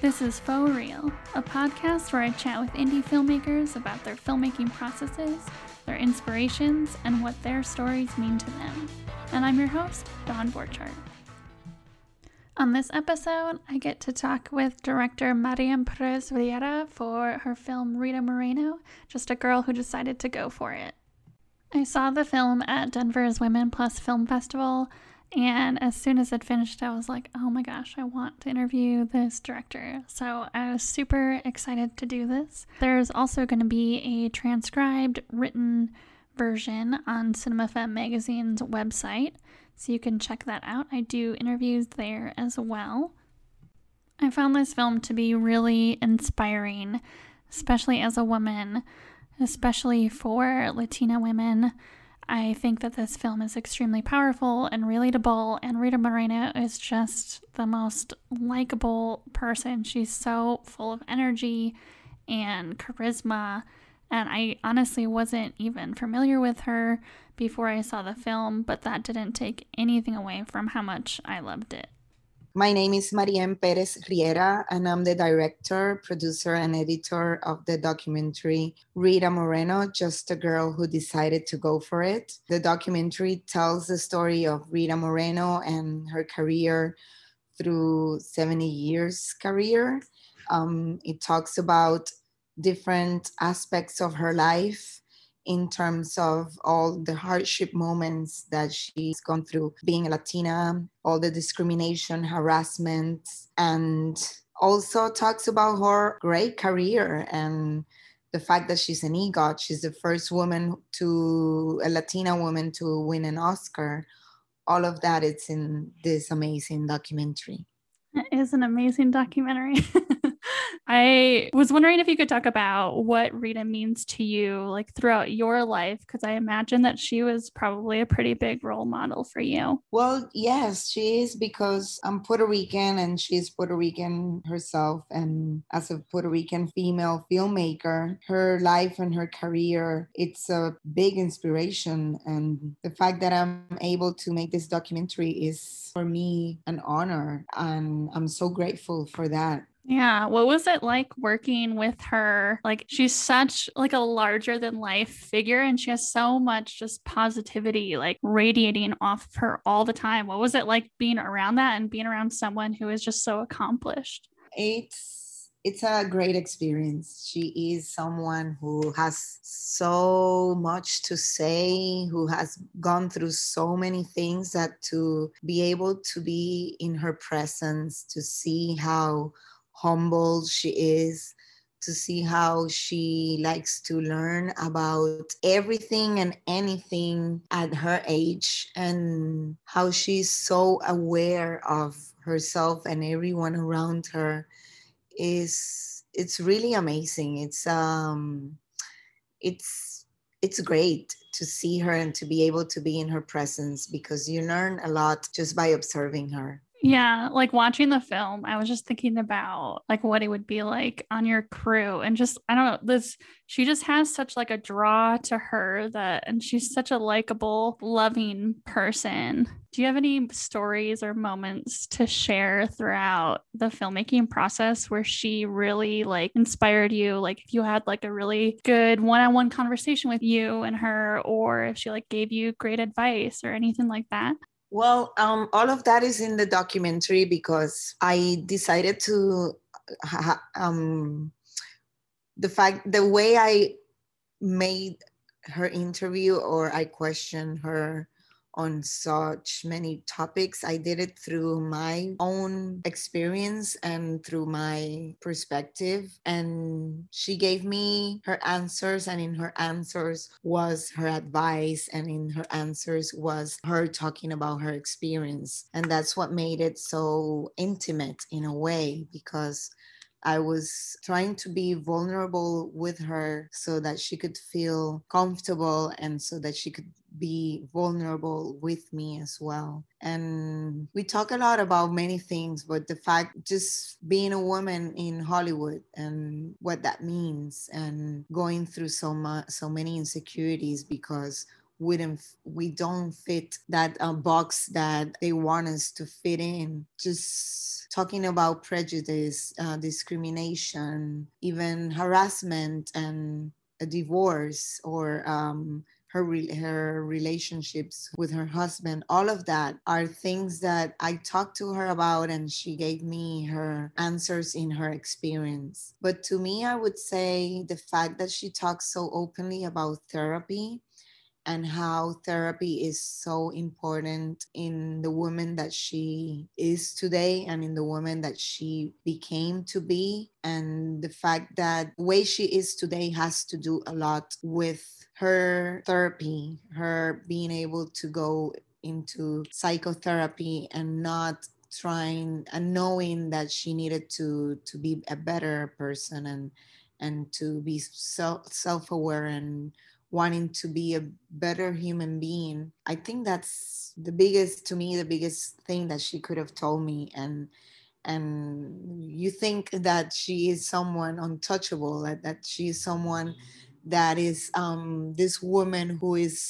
This is Faux Real, a podcast where I chat with indie filmmakers about their filmmaking processes, their inspirations, and what their stories mean to them. And I'm your host, Dawn Borchardt. On this episode, I get to talk with director Mariam Perez Riera for her film Rita Moreno, just a girl who decided to go for it. I saw the film at Denver's Women Plus Film Festival, and as soon as it finished, I was like, oh my gosh, I want to interview this director. So I was super excited to do this. There's also going to be a transcribed, written version on CinemaFemme magazine's website, so you can check that out. I do interviews there as well. I found this film to be really inspiring, especially as a woman, especially for Latina women. I think that this film is extremely powerful and relatable, and Rita Moreno is just the most likable person. She's so full of energy and charisma, and I honestly wasn't even familiar with her before I saw the film, but that didn't take anything away from how much I loved it. My name is Mariam Perez Riera, and I'm the director, producer, and editor of the documentary Rita Moreno, Just a Girl Who Decided to Go for It. The documentary tells the story of Rita Moreno and her career through 70 years career. Um, it talks about different aspects of her life in terms of all the hardship moments that she's gone through being a Latina, all the discrimination, harassment, and also talks about her great career and the fact that she's an EGOT. She's the first woman to, a Latina woman to win an Oscar. All of that is in this amazing documentary. It is an amazing documentary. I was wondering if you could talk about what Rita means to you, like throughout your life, because I imagine that she was probably a pretty big role model for you. Well, yes, she is because I'm Puerto Rican and she's Puerto Rican herself. And as a Puerto Rican female filmmaker, her life and her career, it's a big inspiration. And the fact that I'm able to make this documentary is for me an honor. And I'm so grateful for that. Yeah. What was it like working with her? Like she's such like a larger than life figure and she has so much just positivity like radiating off of her all the time. What was it like being around that and being around someone who is just so accomplished? It's it's a great experience. She is someone who has so much to say, who has gone through so many things that to be able to be in her presence, to see how humble she is, to see how she likes to learn about everything and anything at her age, and how she's so aware of herself and everyone around her is it's really amazing. It's um it's it's great to see her and to be able to be in her presence because you learn a lot just by observing her. Yeah, like watching the film, I was just thinking about like what it would be like on your crew and just I don't know, this she just has such like a draw to her that and she's such a likable, loving person. Do you have any stories or moments to share throughout the filmmaking process where she really like inspired you? Like if you had like a really good one-on-one conversation with you and her or if she like gave you great advice or anything like that? Well, um, all of that is in the documentary because I decided to, um, the fact, the way I made her interview or I questioned her on such many topics. I did it through my own experience and through my perspective. And she gave me her answers, and in her answers was her advice, and in her answers was her talking about her experience. And that's what made it so intimate in a way because I was trying to be vulnerable with her so that she could feel comfortable and so that she could be vulnerable with me as well. And we talk a lot about many things, but the fact just being a woman in Hollywood and what that means and going through so much so many insecurities because wouldn't we don't fit that uh, box that they want us to fit in. Just talking about prejudice uh, discrimination even harassment and a divorce or um, her re- her relationships with her husband all of that are things that i talked to her about and she gave me her answers in her experience. But to me i would say the fact that she talks so openly about therapy and how therapy is so important in the woman that she is today and in the woman that she became to be. And the fact that the way she is today has to do a lot with her therapy her being able to go into psychotherapy and not trying and knowing that she needed to to be a better person and and to be self self-aware and wanting to be a better human being i think that's the biggest to me the biggest thing that she could have told me. And and you think that she is someone untouchable that, that she is someone that is um, this woman who is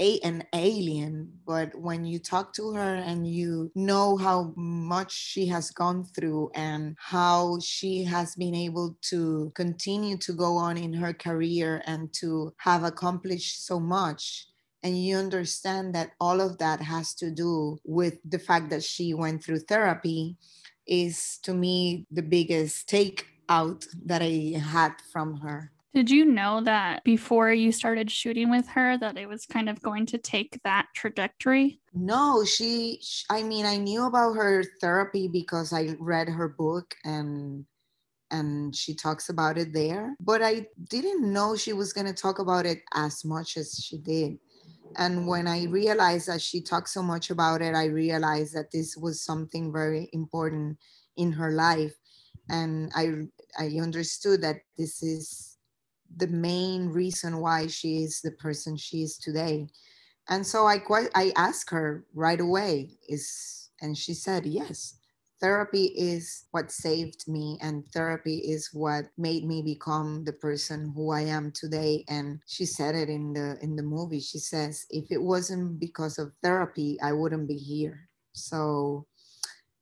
a, an alien, but when you talk to her and you know how much she has gone through and how she has been able to continue to go on in her career and to have accomplished so much, and you understand that all of that has to do with the fact that she went through therapy is to me the biggest take out that I had from her. Did you know that before you started shooting with her that it was kind of going to take that trajectory? No, she I mean I knew about her therapy because I read her book and and she talks about it there, but I didn't know she was going to talk about it as much as she did. And when I realized that she talked so much about it, I realized that this was something very important in her life and I I understood that this is the main reason why she is the person she is today. And so I quite I asked her right away is and she said yes. Therapy is what saved me and therapy is what made me become the person who I am today and she said it in the in the movie. She says if it wasn't because of therapy I wouldn't be here. So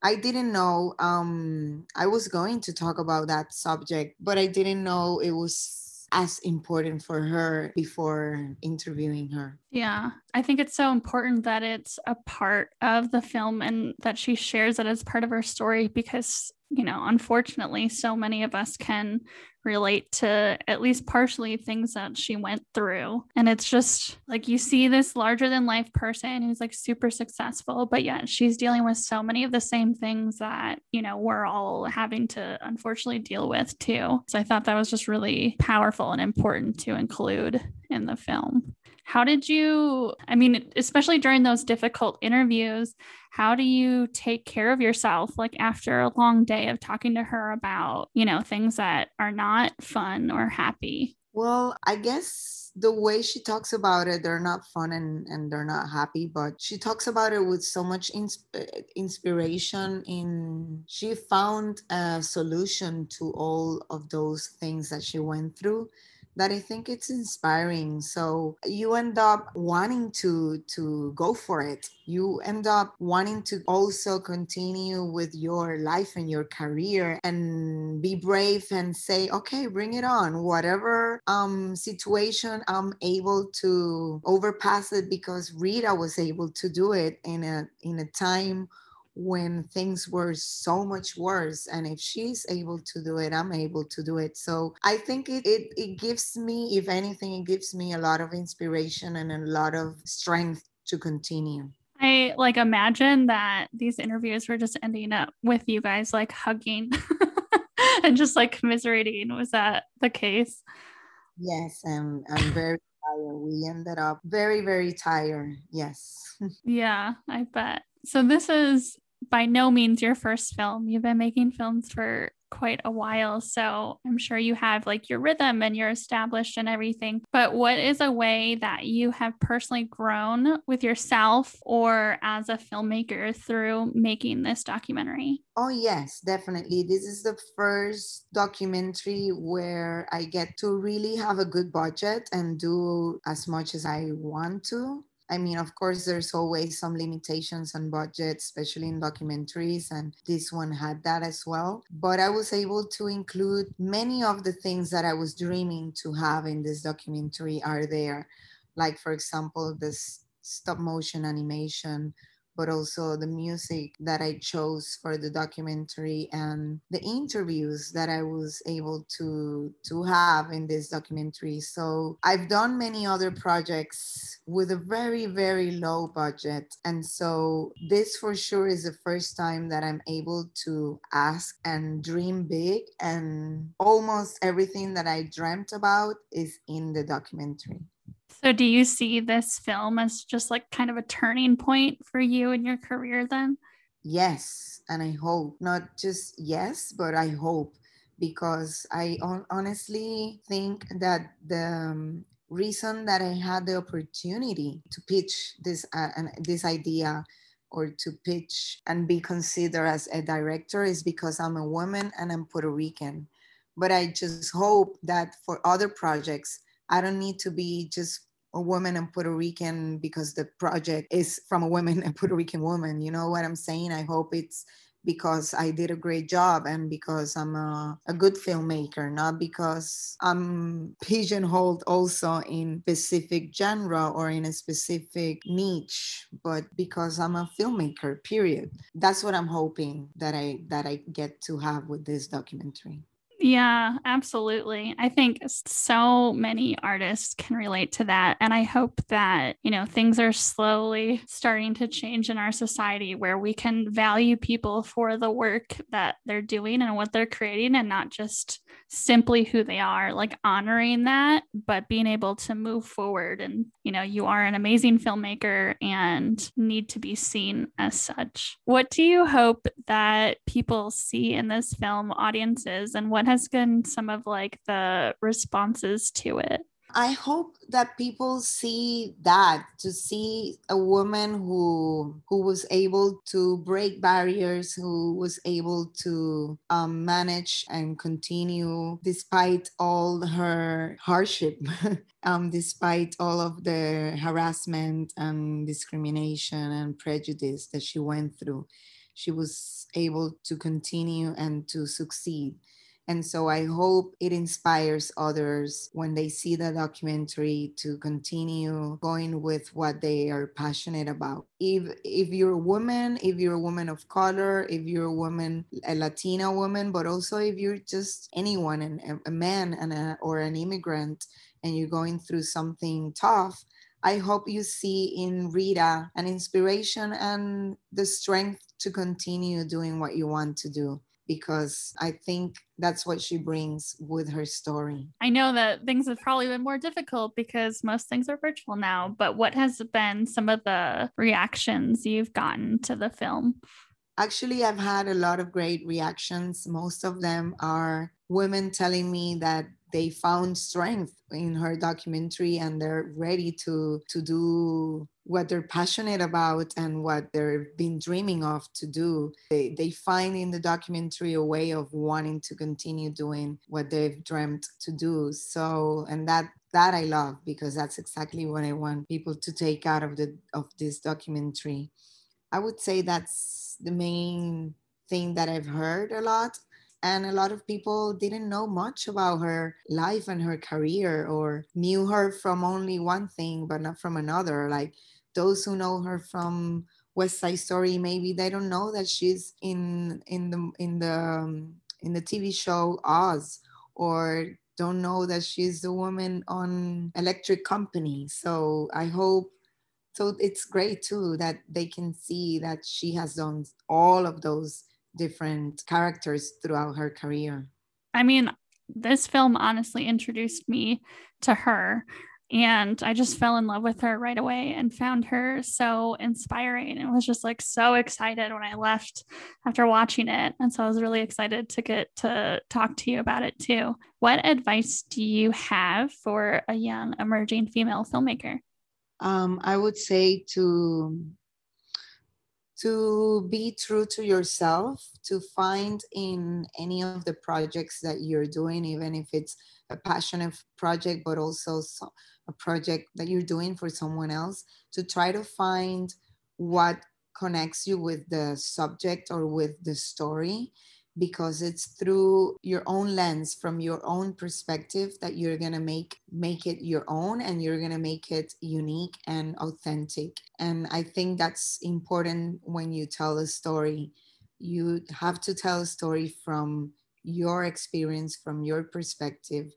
I didn't know um, I was going to talk about that subject, but I didn't know it was as important for her before interviewing her. Yeah, I think it's so important that it's a part of the film and that she shares it as part of her story because, you know, unfortunately, so many of us can relate to at least partially things that she went through. And it's just like you see this larger than life person who's like super successful, but yet she's dealing with so many of the same things that, you know, we're all having to unfortunately deal with too. So I thought that was just really powerful and important to include in the film. How did you, I mean, especially during those difficult interviews, how do you take care of yourself like after a long day of talking to her about, you know, things that are not fun or happy? Well, I guess the way she talks about it, they're not fun and, and they're not happy, but she talks about it with so much ins- eh, inspiration. In she found a solution to all of those things that she went through that I think it's inspiring. So you end up wanting to to go for it. You end up wanting to also continue with your life and your career and be brave and say, okay, bring it on. Whatever um, situation I'm able to overpass it because Rita was able to do it in a in a time when things were so much worse and if she's able to do it i'm able to do it. So i think it, it it gives me if anything it gives me a lot of inspiration and a lot of strength to continue. I like imagine that these interviews were just ending up with you guys like hugging and just like commiserating. Was that the case? Yes and i'm very tired. We ended up very very tired. Yes. Yeah i bet. So this is by no means your first film. You've been making films for quite a while. So I'm sure you have like your rhythm and you're established and everything. But what is a way that you have personally grown with yourself or as a filmmaker through making this documentary? Oh, yes, definitely. This is the first documentary where I get to really have a good budget and do as much as I want to. I mean, of course, there's always some limitations on budget, especially in documentaries, and this one had that as well. But I was able to include many of the things that I was dreaming to have in this documentary are there. Like, for example, this stop motion animation but also the music that I chose for the documentary and the interviews that I was able to to have in this documentary. So I've done many other projects with a very very low budget and so this for sure is the first time that I'm able to ask and dream big and almost everything that I dreamt about is in the documentary. So, do you see this film as just like kind of a turning point for you in your career then? Yes. And I hope, not just yes, but I hope because I honestly think that the um, reason that I had the opportunity to pitch this uh, this idea or to pitch and be considered as a director is because I'm a woman and I'm Puerto Rican. But I just hope that for other projects, I don't need to be just a woman and Puerto Rican because the project is from a woman and Puerto Rican woman. You know what I'm saying? I hope it's because I did a great job and because I'm a, a good filmmaker, not because I'm pigeonholed also in specific genre or in a specific niche, but because I'm a filmmaker, period. That's what I'm hoping that I that I get to have with this documentary. Yeah, absolutely. I think so many artists can relate to that. And I hope that, you know, things are slowly starting to change in our society where we can value people for the work that they're doing and what they're creating and not just simply who they are, like honoring that, but being able to move forward. And, you know, you are an amazing filmmaker and need to be seen as such. What do you hope that people see in this film, audiences, and what has been some of like the responses to it? I hope that people see that to see a woman who who was able to break barriers, who was able to um, manage and continue despite all her hardship, um, despite all of the harassment and discrimination and prejudice that she went through. She was able to continue and to succeed. And so I hope it inspires others when they see the documentary to continue going with what they are passionate about. If if you're a woman, if you're a woman of color, if you're a woman, a Latina woman, but also if you're just anyone, and a man and a, or an immigrant, and you're going through something tough, I hope you see in Rita an inspiration and the strength to continue doing what you want to do because I think that's what she brings with her story. I know that things have probably been more difficult because most things are virtual now, but what has been some of the reactions you've gotten to the film? Actually, I've had a lot of great reactions. Most of them are women telling me that they found strength in her documentary and they're ready to to do what they're passionate about and what they've been dreaming of to do. They, they find in the documentary a way of wanting to continue doing what they've dreamt to do. So and that that i love because that's exactly what i want people to take out of the of this documentary. I would say that's the main thing that i've heard a lot and a lot of people didn't know much about her life and her career or knew her from only one thing but not from another. Like those who know her from west side story maybe they don't know that she's in in the in the um, in the tv show oz or don't know that she's the woman on electric company. So i hope so it's great too that they can see that she has done all of those different characters throughout her career. I mean, this film honestly introduced me to her. And I just fell in love with her right away and found her so inspiring and was just like so excited when I left after watching it. And so I was really excited to get to talk to you about it too. What advice do you have for a young emerging female filmmaker? Um, I would say to to be true to yourself, to find in any of the projects that you're doing, even if it's a passionate project, but also a project that you're doing for someone else, to try to find what connects you with the subject or with the story because it's through your own lens from your own perspective that you're going to make make it your own and you're going to make it unique and authentic. And i think that's important when you tell a story. You have to tell a story from your experience from your perspective.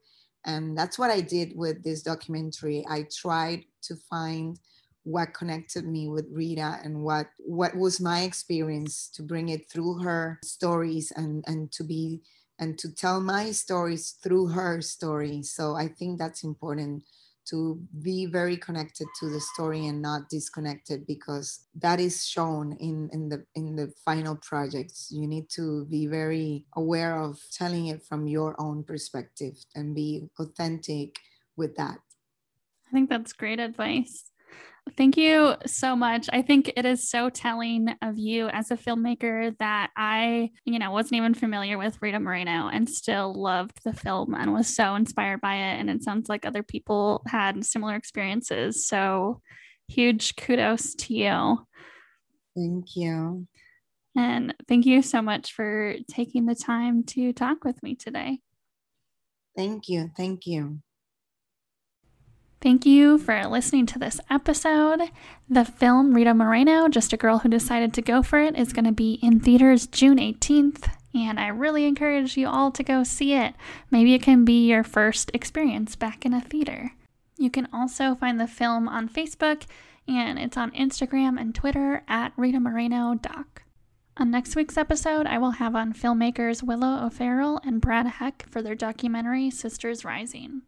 And that's what i did with this documentary. I tried to find what connected me with Rita and what what was my experience to bring it through her stories and and to be and to tell my stories through her story. So I think that's important to be very connected to the story and not disconnected because that is shown in in the in the final projects. You need to be very aware of telling it from your own perspective and be authentic with that. I think that's great advice Thank you so much. I think it is so telling of you as a filmmaker that I, you know, wasn't even familiar with Rita Moreno and still loved the film and was so inspired by it. And it sounds like other people had similar experiences. So huge kudos to you. Thank you. And thank you so much for taking the time to talk with me today. Thank you. Thank you. Thank you for listening to this episode. The film Rita Moreno, Just a Girl Who Decided to Go for It, is going to be in theaters June 18th, and I really encourage you all to go see it. Maybe it can be your first experience back in a theater. You can also find the film on Facebook, and it's on Instagram and Twitter at Rita Moreno Doc. On next week's episode, I will have on filmmakers Willow O'Feral and Brad Heck for their documentary Sisters Rising.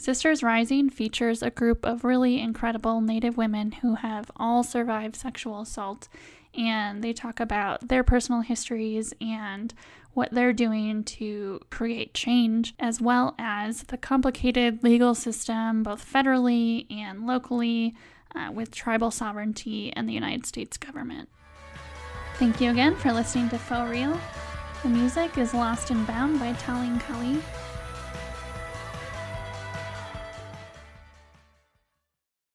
Sisters Rising features a group of really incredible Native women who have all survived sexual assault, and they talk about their personal histories and what they're doing to create change, as well as the complicated legal system, both federally and locally, uh, with tribal sovereignty and the United States government. Thank you again for listening to Faux Real. The music is Lost and Bound by Taline Kali.